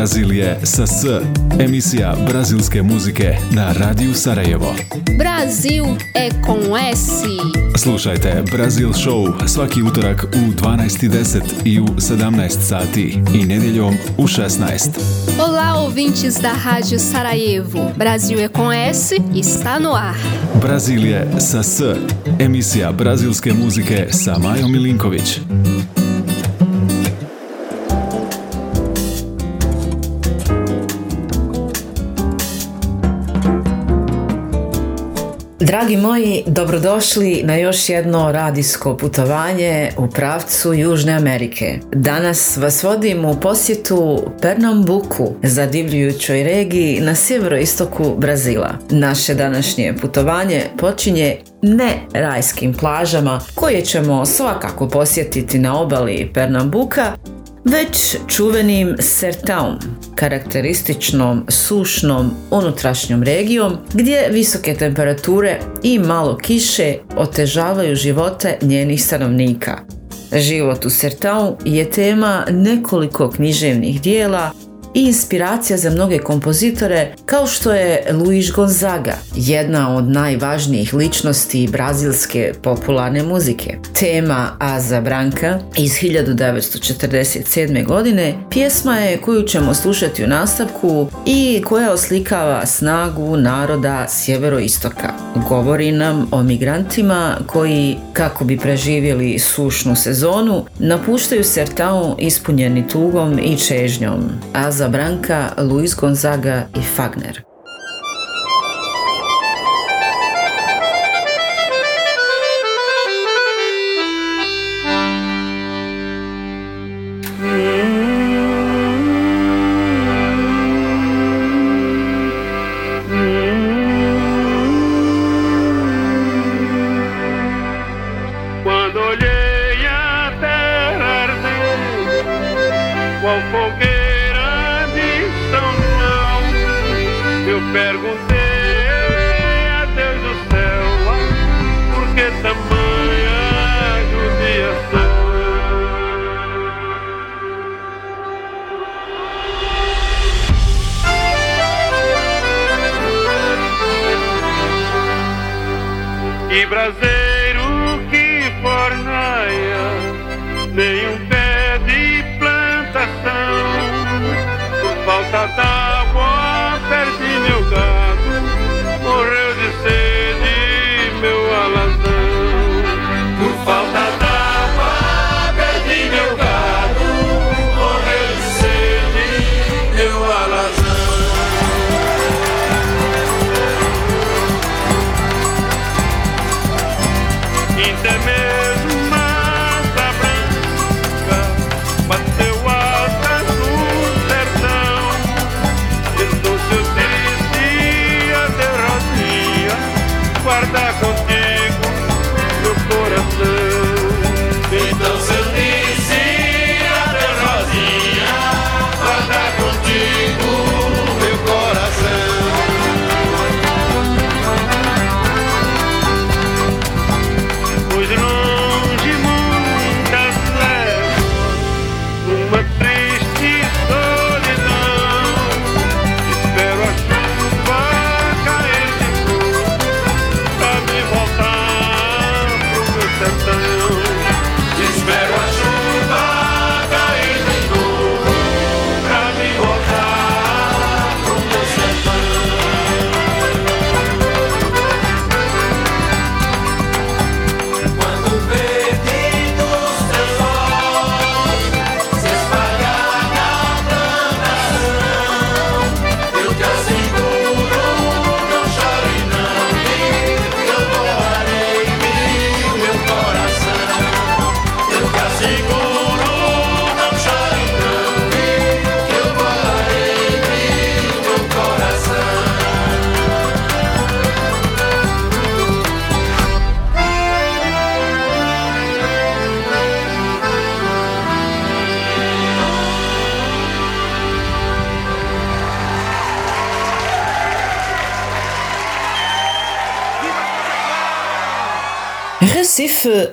Brazil je sa S, emisija brazilske muzike na Radiju Sarajevo. Brasil é com S. Slušajte Brazil Show svaki utorak u 12.10 i u 17 sati i nedjeljom u 16. Olá, ouvintes da Rádio Sarajevo. Brasil é com S está no ar. Brazil je sa S, emisija brazilske muzike sa Majom Milinković. Dragi moji, dobrodošli na još jedno radijsko putovanje u pravcu Južne Amerike. Danas vas vodim u posjetu Pernambuku, zadivljujućoj regiji na sjeveroistoku Brazila. Naše današnje putovanje počinje ne rajskim plažama koje ćemo svakako posjetiti na obali Pernambuka, već čuvenim Sertaum, karakterističnom sušnom unutrašnjom regijom gdje visoke temperature i malo kiše otežavaju živote njenih stanovnika. Život u Sertau je tema nekoliko književnih dijela i inspiracija za mnoge kompozitore kao što je Luis Gonzaga, jedna od najvažnijih ličnosti brazilske popularne muzike. Tema Aza Branca iz 1947. godine pjesma je koju ćemo slušati u nastavku i koja oslikava snagu naroda sjeveroistoka. Govori nam o migrantima koji, kako bi preživjeli sušnu sezonu, napuštaju Sertao ispunjeni tugom i čežnjom. Aza Branca, Luis Gonzaga i Fagner. e braseiro que fornaia, nenhum pé de plantação, falta da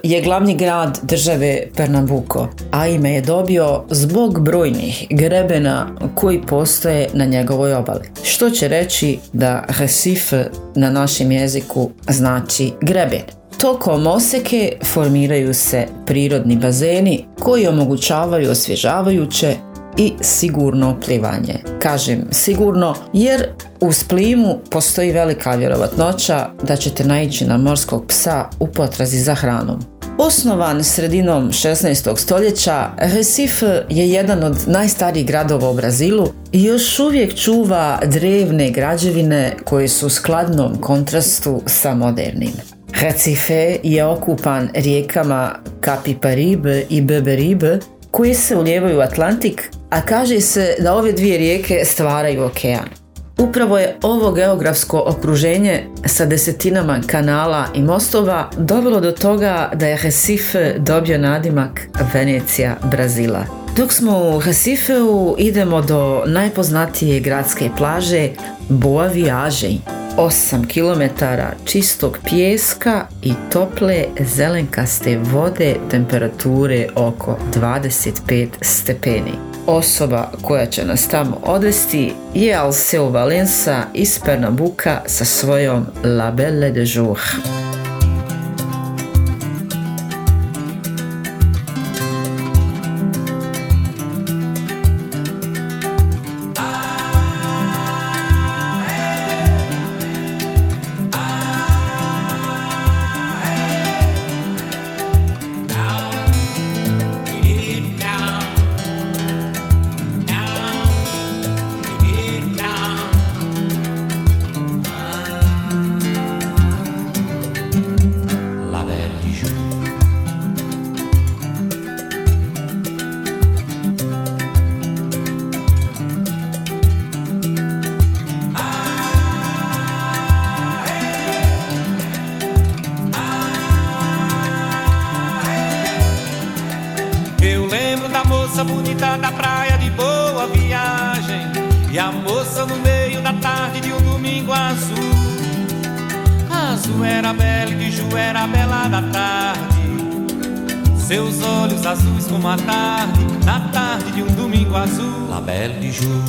je glavni grad države Pernambuco, a ime je dobio zbog brojnih grebena koji postoje na njegovoj obali. Što će reći da Recife na našem jeziku znači greben. Tokom oseke formiraju se prirodni bazeni koji omogućavaju osvježavajuće i sigurno plivanje. Kažem sigurno jer uz plimu postoji velika vjerovatnoća da ćete naići na morskog psa u potrazi za hranom. Osnovan sredinom 16. stoljeća, Recife je jedan od najstarijih gradova u Brazilu i još uvijek čuva drevne građevine koje su u skladnom kontrastu sa modernim. Recife je okupan rijekama Capiparibe i Beberibe koje se ulijevaju u Atlantik, a kaže se da ove dvije rijeke stvaraju okean. Upravo je ovo geografsko okruženje sa desetinama kanala i mostova dovelo do toga da je Recife dobio nadimak Venecija Brazila. Dok smo u Recifeu idemo do najpoznatije gradske plaže Boa Viagem, 8 km čistog pijeska i tople zelenkaste vode temperature oko 25 stepeni. Osoba koja će nas tamo odvesti je Alceo Valensa iz Pernambuka sa svojom La Belle de Jour. azul, la belle du jour.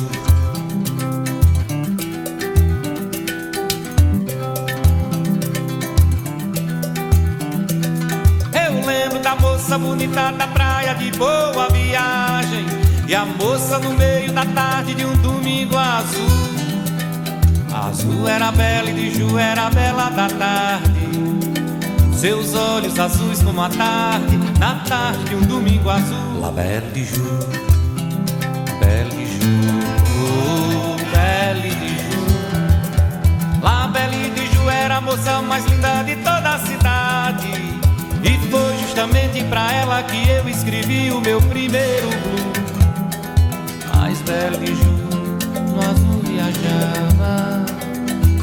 Eu lembro da moça bonita da praia de boa viagem. E a moça no meio da tarde de um domingo azul. Azul era bela e de Ju era bela da tarde. Seus olhos azuis como a tarde, na tarde de um domingo azul. La Belle de Ju. moça mais linda de toda a cidade. E foi justamente pra ela que eu escrevi o meu primeiro blues. Mais belo de junho, no azul viajava.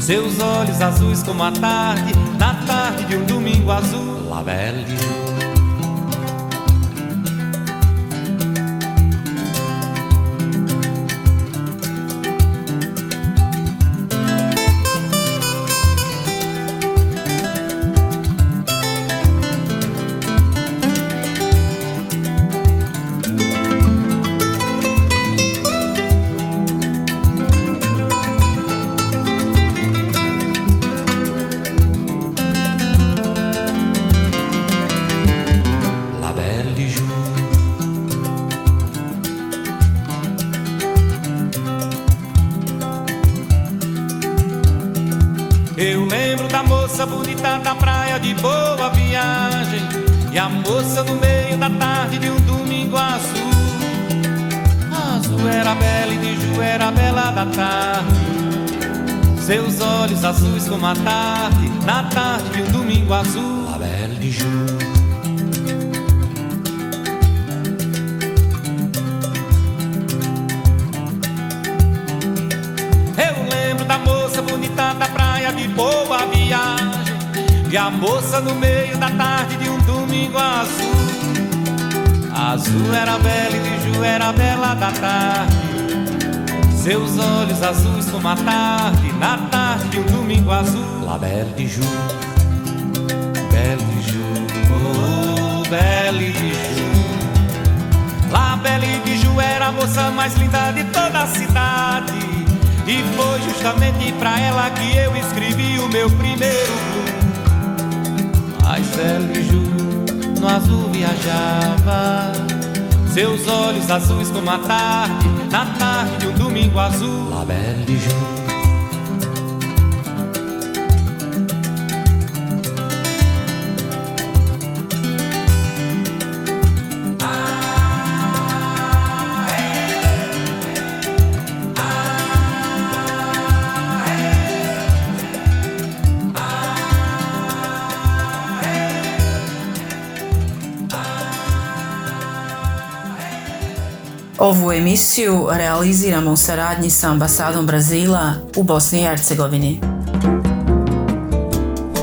Seus olhos azuis como a tarde, na tarde de um domingo azul. La Belle de Jour. Eu lembro da moça bonita da praia de boa viagem. E a moça no meio da tarde de um domingo azul. Azul era bela e de Ju era bela da tarde. Seus olhos azuis como a tarde, na tarde de um domingo azul. La Belle de Jour, Belle de Jour, Belle de Ju. Lá Belle de Ju era a moça mais linda de toda a cidade. E foi justamente pra ela que eu escrevi o meu primeiro blues. Mas Belle de Ju no azul viajava. Seus olhos azuis como a tarde, na tarde de um domingo azul. La Belle de Ovu emisiju realiziramo u saradnji sa ambasadom Brazila u Bosni i Hercegovini.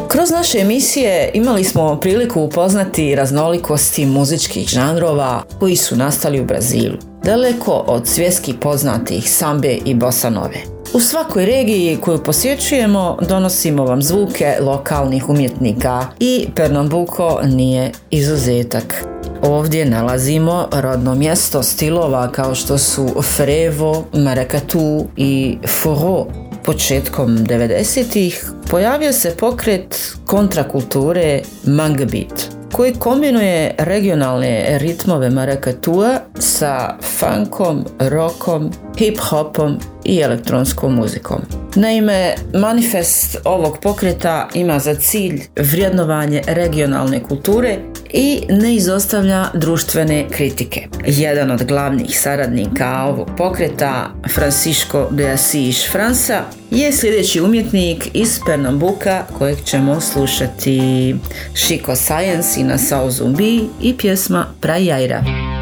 Kroz naše emisije imali smo priliku upoznati raznolikosti muzičkih žanrova koji su nastali u Brazilu, daleko od svjetski poznatih sambe i bosanove. U svakoj regiji koju posjećujemo donosimo vam zvuke lokalnih umjetnika i Pernambuco nije izuzetak. Ovdje nalazimo rodno mjesto stilova kao što su frevo, marakatu i foro. Početkom 90-ih pojavio se pokret kontrakulture Mangbit koji kombinuje regionalne ritmove marakatua sa funkom, rockom, hip-hopom i elektronskom muzikom. Naime, manifest ovog pokreta ima za cilj vrijednovanje regionalne kulture i ne izostavlja društvene kritike. Jedan od glavnih saradnika ovog pokreta, Francisco de Assis Fransa, je sljedeći umjetnik iz Pernambuka kojeg ćemo slušati Chico Science i na Sao Zumbi i pjesma Prajaira.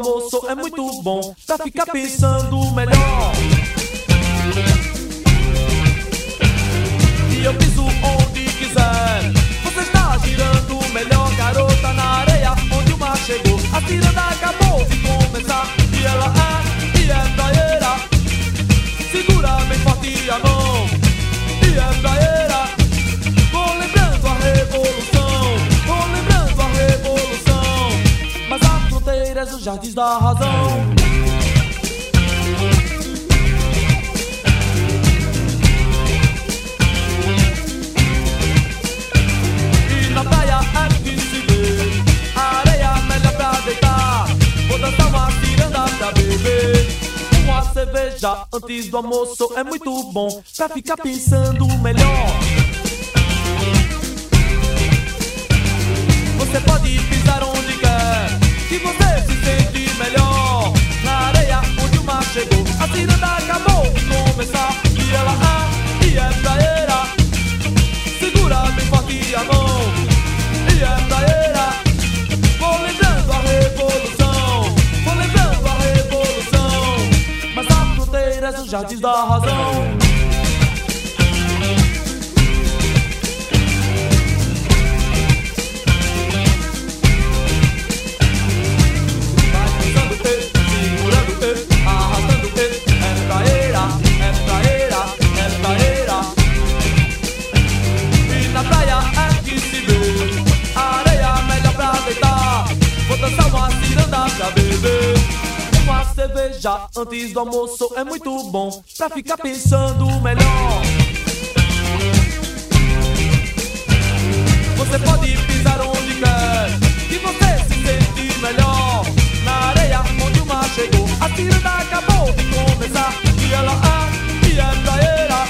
Almoço é muito bom pra ficar pensando melhor. Razão. E na praia é que se vê areia melhor pra deitar. Vou dançar uma ciranda pra beber. Uma cerveja antes do almoço é muito bom pra ficar pensando melhor. Ciranda pra beber. Uma cerveja antes do almoço é muito bom pra ficar pensando melhor. Você pode pisar onde quer Que você se sente melhor. Na areia onde o mar chegou A ciranda acabou de começar. E ela é, e é praeira.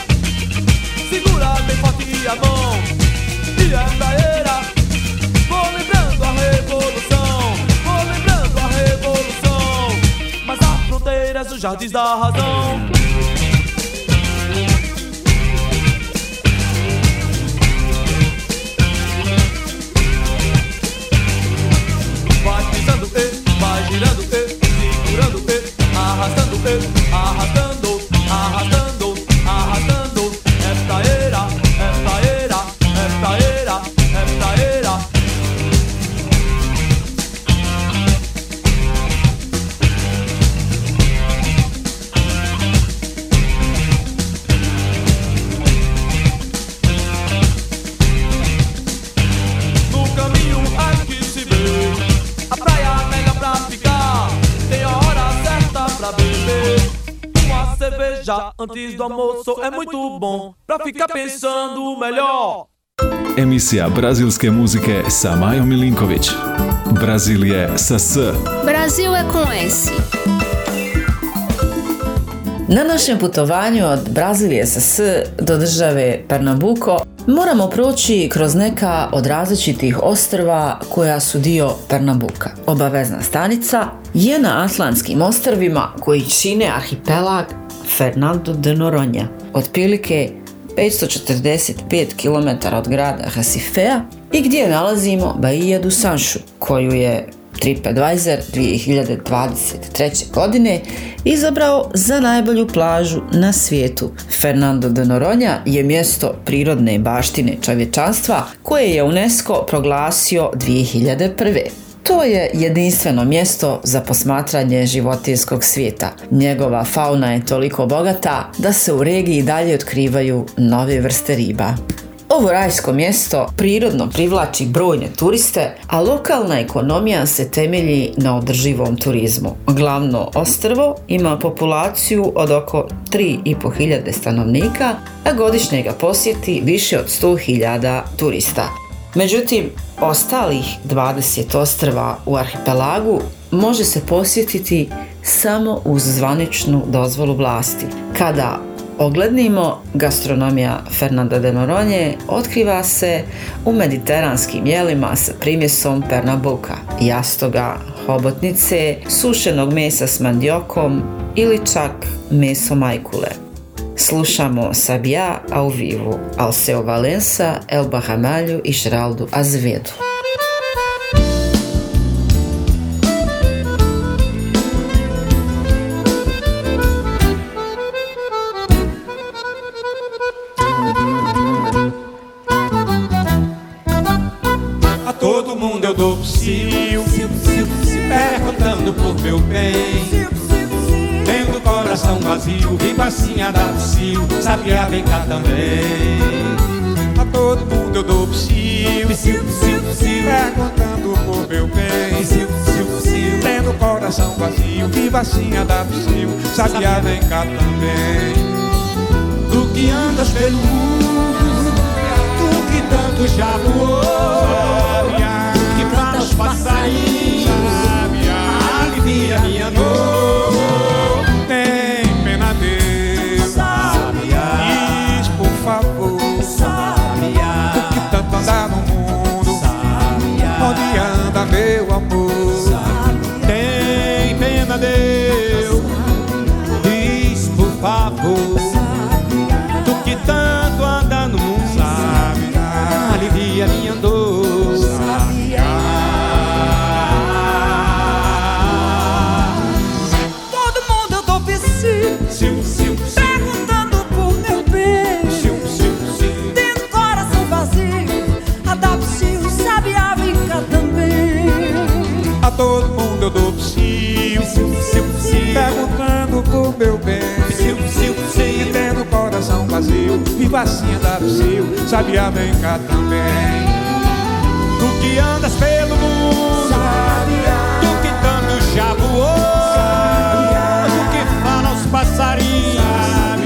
Segura bem forte a mão. E é praeira. Vou lembrando a revolução. Vou lembrando a revolução. Mas há fronteiras nos jardins da razão almoço é muito bom pra ficar pensando melhor. Emisija brazilske muzike sa Majom Milinković. Brazil je sa S. Brasil é com S. Na našem putovanju od Brazilije sa S do države Pernambuco moramo proći kroz neka od različitih ostrva koja su dio Pernambuka. Obavezna stanica je na Atlantskim ostrvima koji čine arhipelag Fernando de Noronha. Otprilike 545 km od grada Recifea i gdje nalazimo Bahia do Sancho, koju je TripAdvisor 2023. godine izabrao za najbolju plažu na svijetu. Fernando de Noronha je mjesto prirodne baštine čovječanstva koje je UNESCO proglasio 2001. To je jedinstveno mjesto za posmatranje životinskog svijeta. Njegova fauna je toliko bogata da se u regiji dalje otkrivaju nove vrste riba. Ovo rajsko mjesto prirodno privlači brojne turiste, a lokalna ekonomija se temelji na održivom turizmu. Glavno ostrvo ima populaciju od oko 3.500 stanovnika, a godišnje ga posjeti više od 100.000 turista. Međutim, ostalih 20 ostrva u arhipelagu može se posjetiti samo uz zvaničnu dozvolu vlasti. Kada oglednimo, gastronomija Fernanda de Noronje otkriva se u mediteranskim jelima sa primjesom pernambuka, jastoga, hobotnice, sušenog mesa s mandiokom ili čak meso majkule. Slušamo Sabia ao vivo, Alceu Valença, Elba Ramalho e Geraldo Azevedo. A todo mundo eu dou psil, perguntando por meu bem. Vazio, vivacinha da psil, sabia vem cá também. A todo mundo eu dou psil, psil, psil, psil, perguntando por meu bem. Psil, psil, tendo coração vazio, vivacinha da psil, sabia vem cá também. Tu que andas pelo mundo, tu que tanto já voou, vazio Vivacinha da psiu Sabia vem cá também. Tu que andas pelo mundo Tu que tanto já voou Tu que fala aos passarinhos. Alivia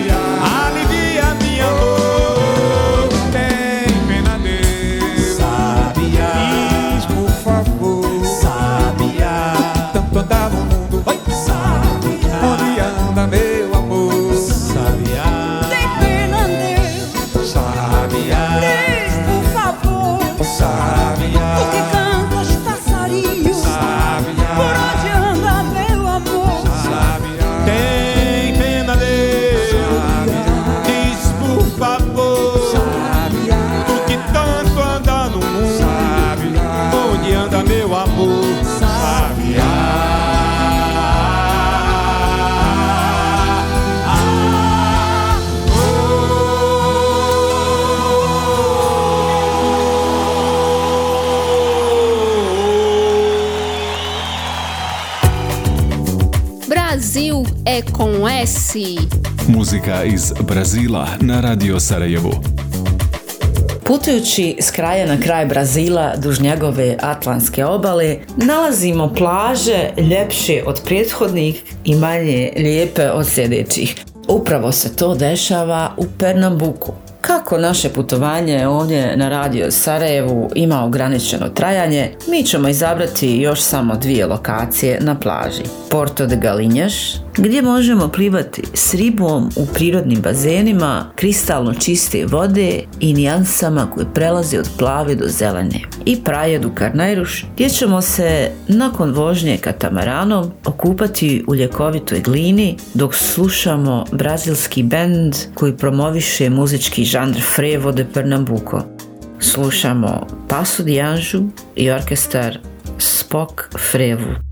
é com S. Muzika iz Brazila na Radio Sarajevu. Putujući s kraja na kraj Brazila duž njegove atlantske obale, nalazimo plaže ljepše od prethodnih i manje lijepe od sljedećih. Upravo se to dešava u Pernambuku. Kako naše putovanje ovdje na radio Sarajevu ima ograničeno trajanje, mi ćemo izabrati još samo dvije lokacije na plaži. Porto de Galinjaš, gdje možemo plivati s ribom u prirodnim bazenima, kristalno čiste vode i nijansama koje prelaze od plave do zelene. I Praje du Karnajruš, gdje ćemo se nakon vožnje katamaranom okupati u ljekovitoj glini dok slušamo brazilski bend koji promoviše muzički žanr Frevo de Pernambuco. Slušamo Paso Anžu i orkestar Spok Frevu.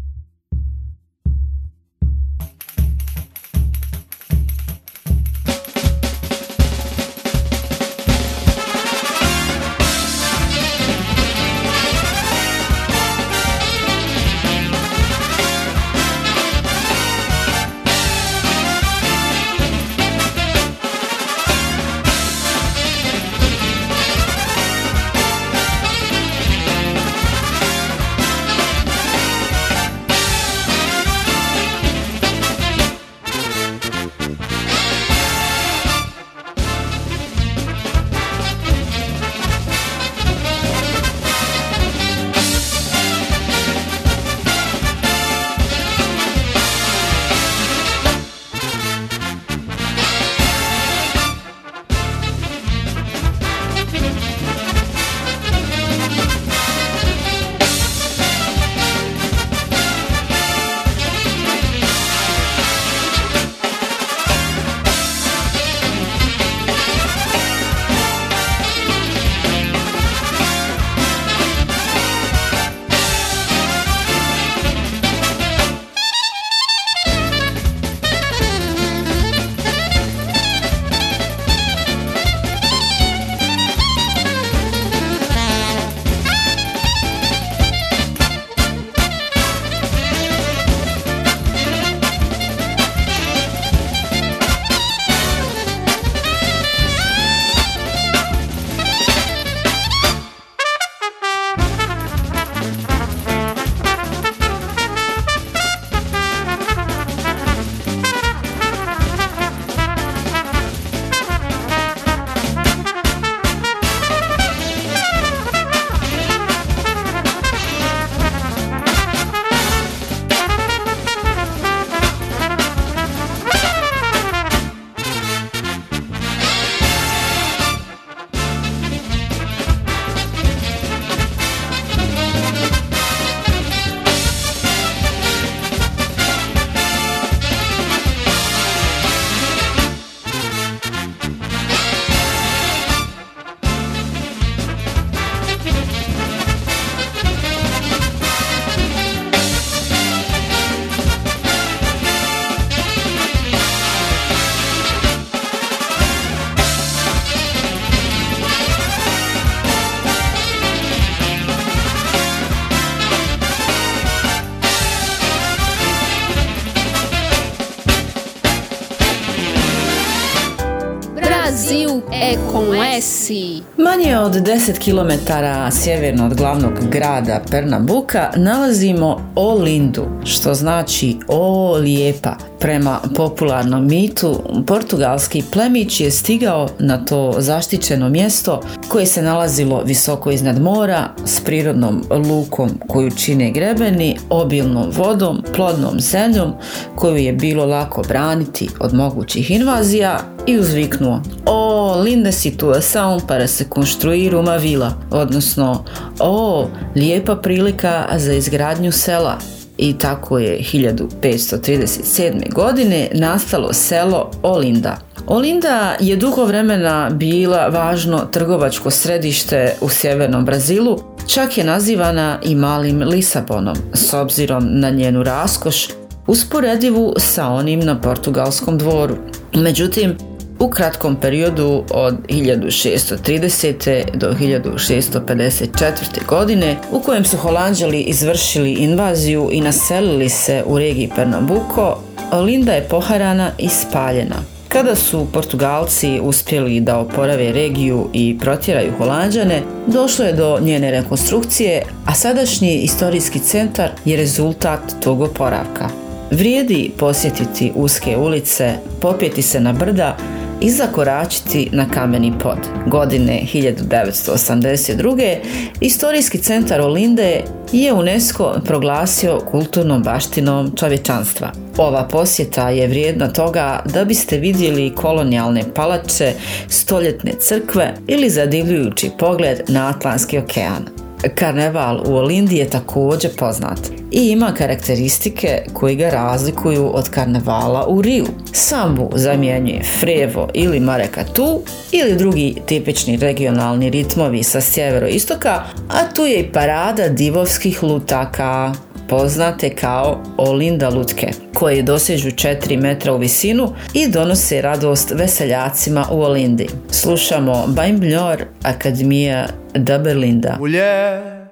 Com S. Manje od 10 km sjeverno od glavnog grada Pernambuka nalazimo Olindu, što znači o lijepa. Prema popularnom mitu, portugalski plemić je stigao na to zaštićeno mjesto koje se nalazilo visoko iznad mora s prirodnom lukom koju čine grebeni, obilnom vodom, plodnom zemljom koju je bilo lako braniti od mogućih invazija i uzviknuo O, linda situação para se construir uma vila, odnosno O, lijepa prilika za izgradnju sela. I tako je 1537. godine nastalo selo Olinda. Olinda je dugo vremena bila važno trgovačko središte u sjevernom Brazilu, čak je nazivana i malim Lisabonom, s obzirom na njenu raskoš, usporedivu sa onim na portugalskom dvoru. Međutim, u kratkom periodu od 1630. do 1654. godine u kojem su Holanđali izvršili invaziju i naselili se u regiji Pernambuco, Olinda je poharana i spaljena. Kada su Portugalci uspjeli da oporave regiju i protjeraju Holanđane, došlo je do njene rekonstrukcije, a sadašnji istorijski centar je rezultat tog oporavka. Vrijedi posjetiti uske ulice, popjeti se na brda i zakoračiti na kameni pod. Godine 1982. Istorijski centar Olinde je UNESCO proglasio kulturnom baštinom čovječanstva. Ova posjeta je vrijedna toga da biste vidjeli kolonijalne palače, stoljetne crkve ili zadivljujući pogled na Atlantski okean. Karneval u Olindi je također poznat i ima karakteristike koji ga razlikuju od karnevala u Riju. Sambu zamjenjuje frevo ili marekatu ili drugi tipični regionalni ritmovi sa sjeveroistoka, a tu je i parada divovskih lutaka poznate kao Olinda lutke, koje dosežu 4 metra u visinu i donose radost veseljacima u Olindi. Slušamo Baimblor Akademija da Berlinda. Mulher,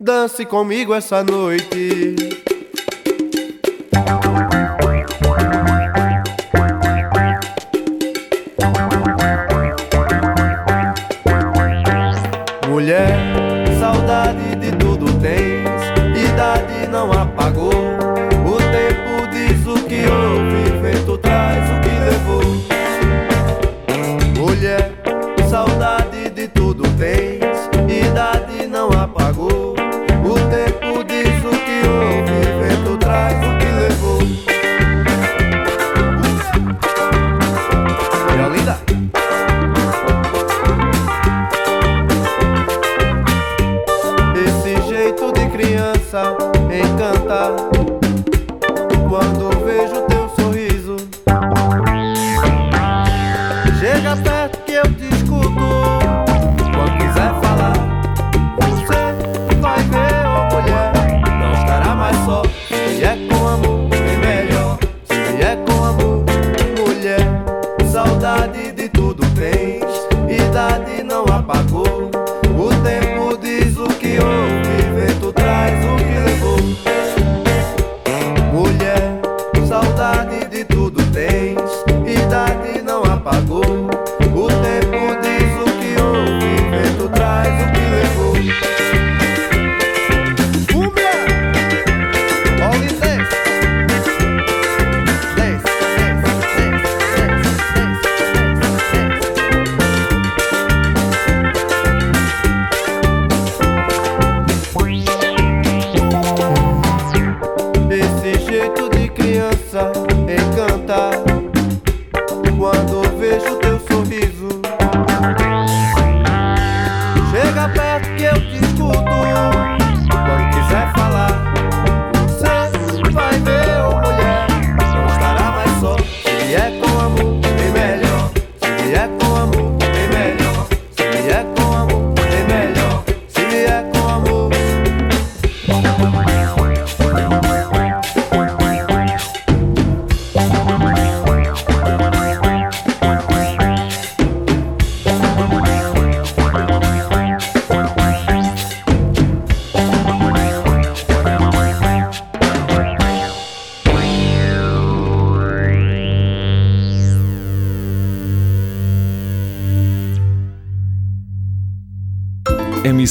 dance comigo essa noite.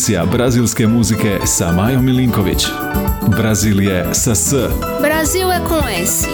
Emisija brazilske muzike sa Majom Milinković. Brazil je sa S. Brasil é com S.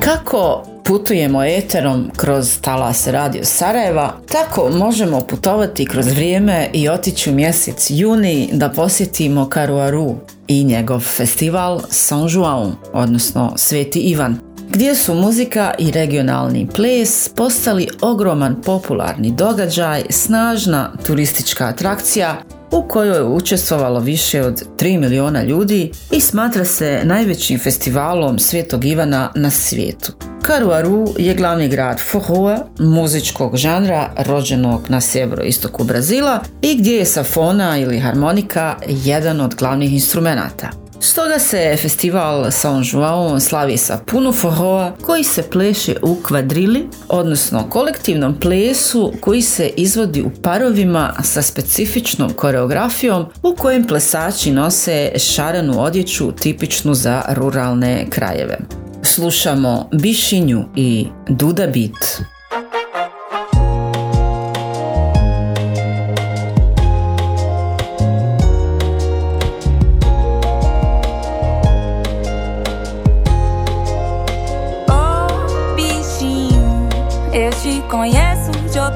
Kako putujemo eterom kroz talas Radio Sarajeva, tako možemo putovati kroz vrijeme i otići u mjesec juni da posjetimo Karuaru i njegov festival San João, odnosno Sveti Ivan, gdje su muzika i regionalni ples postali ogroman popularni događaj, snažna turistička atrakcija u kojoj je učestvovalo više od 3 miliona ljudi i smatra se najvećim festivalom Svetog Ivana na svijetu. Karuaru je glavni grad forroa, muzičkog žanra rođenog na sjeveroistoku Brazila i gdje je safona ili harmonika jedan od glavnih instrumenata. Stoga se festival San João slavi sa puno forroa koji se pleše u kvadrili, odnosno kolektivnom plesu koji se izvodi u parovima sa specifičnom koreografijom u kojem plesači nose šarenu odjeću tipičnu za ruralne krajeve. Slušamo Bišinju i Duda Beat.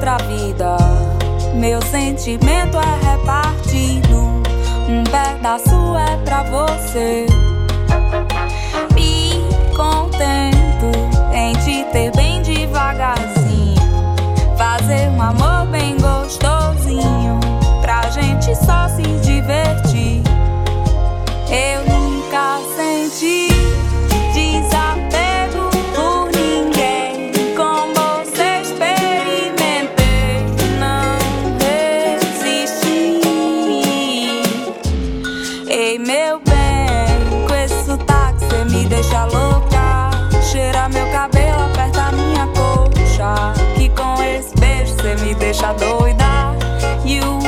Outra vida. Meu sentimento é repartido. Um pedaço é pra você. Me contento em te ter bem devagarzinho. Fazer um amor bem gostosinho. Pra gente só se divertir. Eu nunca E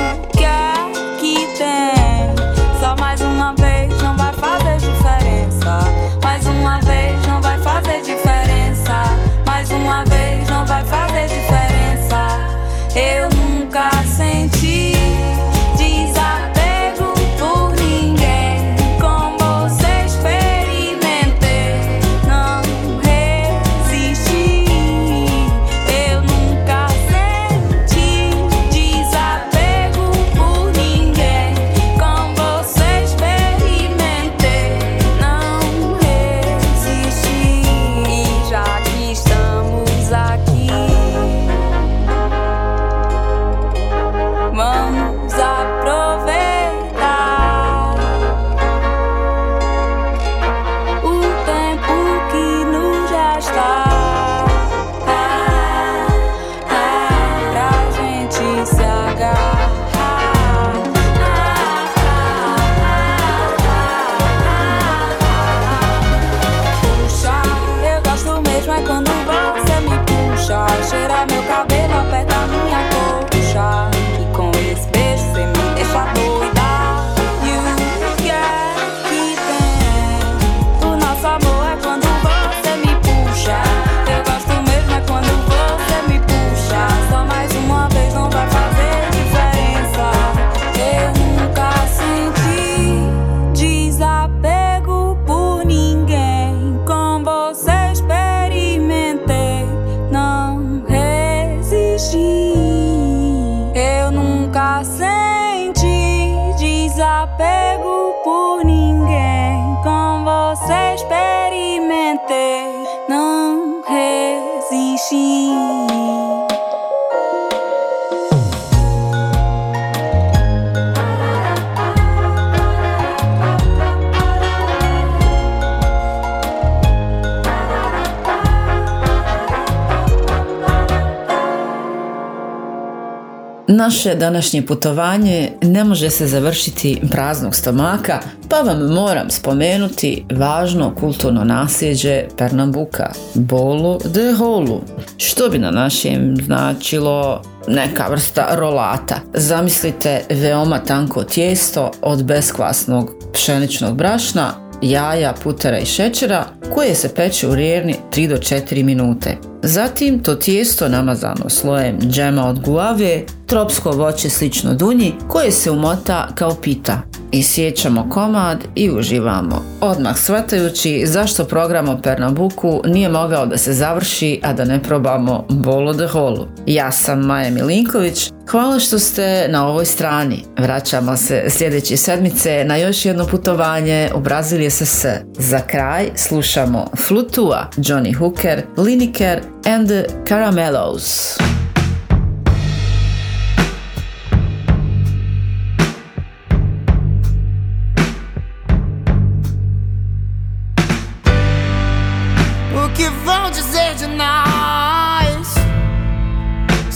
Naše današnje putovanje ne može se završiti praznog stomaka, pa vam moram spomenuti važno kulturno nasljeđe Pernambuka, bolo de holu, što bi na našem značilo neka vrsta rolata. Zamislite veoma tanko tijesto od beskvasnog pšeničnog brašna, jaja, putera i šećera koje se peče u rijevni 3 do 4 minute. Zatim to tijesto namazano slojem džema od guave, tropsko voće slično dunji koje se umota kao pita. Isjećamo komad i uživamo. Odmah shvatajući zašto program o Pernambuku nije mogao da se završi, a da ne probamo bolo de holu. Ja sam Maja Milinković, hvala što ste na ovoj strani. Vraćamo se sljedeće sedmice na još jedno putovanje u Brazil SS. Za kraj slušamo Flutua, Johnny Hooker, Lineker and the Caramellos.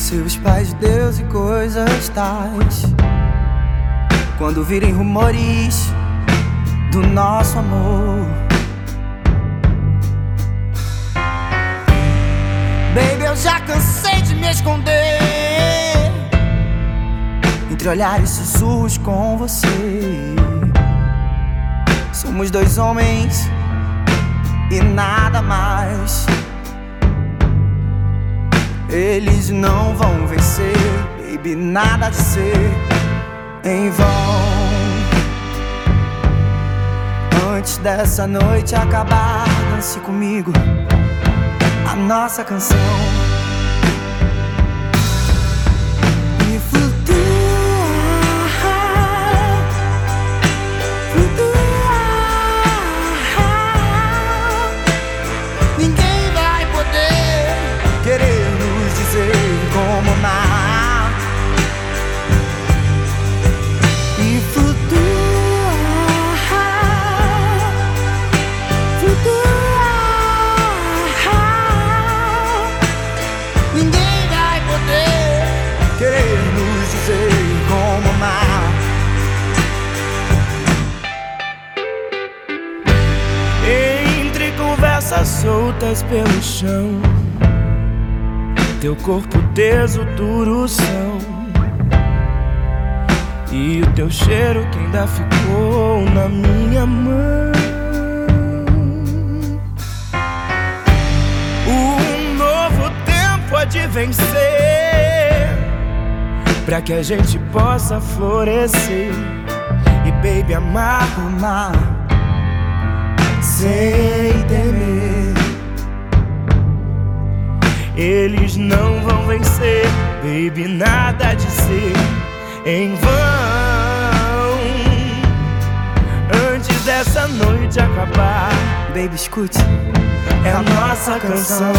Se os pais de Deus e coisas tais, quando virem rumores do nosso amor. Baby, eu já cansei de me esconder entre olhares sussurros com você. Somos dois homens e nada mais. Eles não vão vencer, baby, nada de ser em vão. Antes dessa noite acabar, dance comigo a nossa canção. Pernas soltas pelo chão. Teu corpo teso, duro são. E o teu cheiro que ainda ficou na minha mão. Um novo tempo há de vencer. Pra que a gente possa florescer. E baby, amar, amar. Sem temer. Eles não vão vencer, baby, nada de ser em vão. Antes dessa noite acabar, baby, escute, é a nossa canção.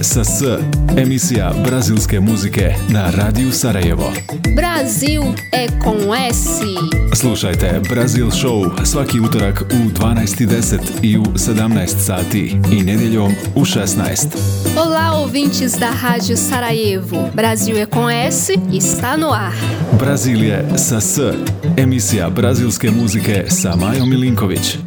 Sa S. Emisija brazilske muzike na Radiju Sarajevo. Brasil é com S. Slušajte Brazil Show svaki utorak u 12.10 i u 17 sati i nedjeljom u 16. Olá, ouvintes da Rádio Sarajevo. Brasil é com S está no ar. Brazilije sa S. Emisija brazilske muzike sa Majom Milinković.